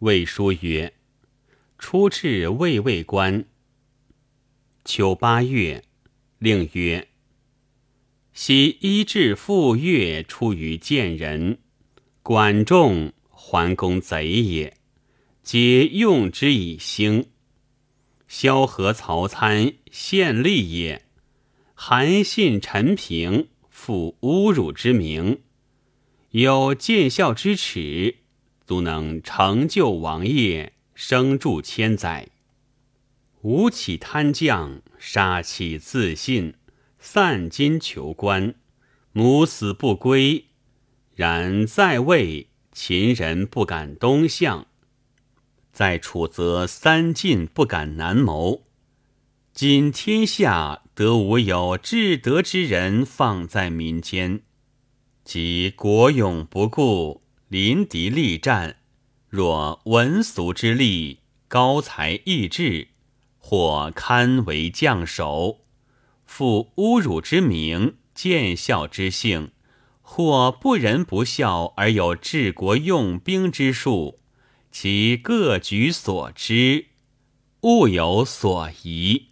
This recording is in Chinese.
魏书曰：“初至魏魏官。秋八月，令曰：‘昔医治父乐出于贱人，管仲、桓公贼也，皆用之以兴。萧何、曹参献利也，韩信、陈平负侮辱之名，有见效之耻。’”足能成就王业，生助千载。吴起贪将，杀气自信，散金求官，母死不归。然在魏，秦人不敢东向；在楚则三晋不敢南谋。今天下得无有至德之人放在民间，即国勇不顾。临敌力战，若文俗之力，高才逸志，或堪为将首；负侮辱之名，见效之性，或不仁不孝而有治国用兵之术，其各举所知，物有所疑。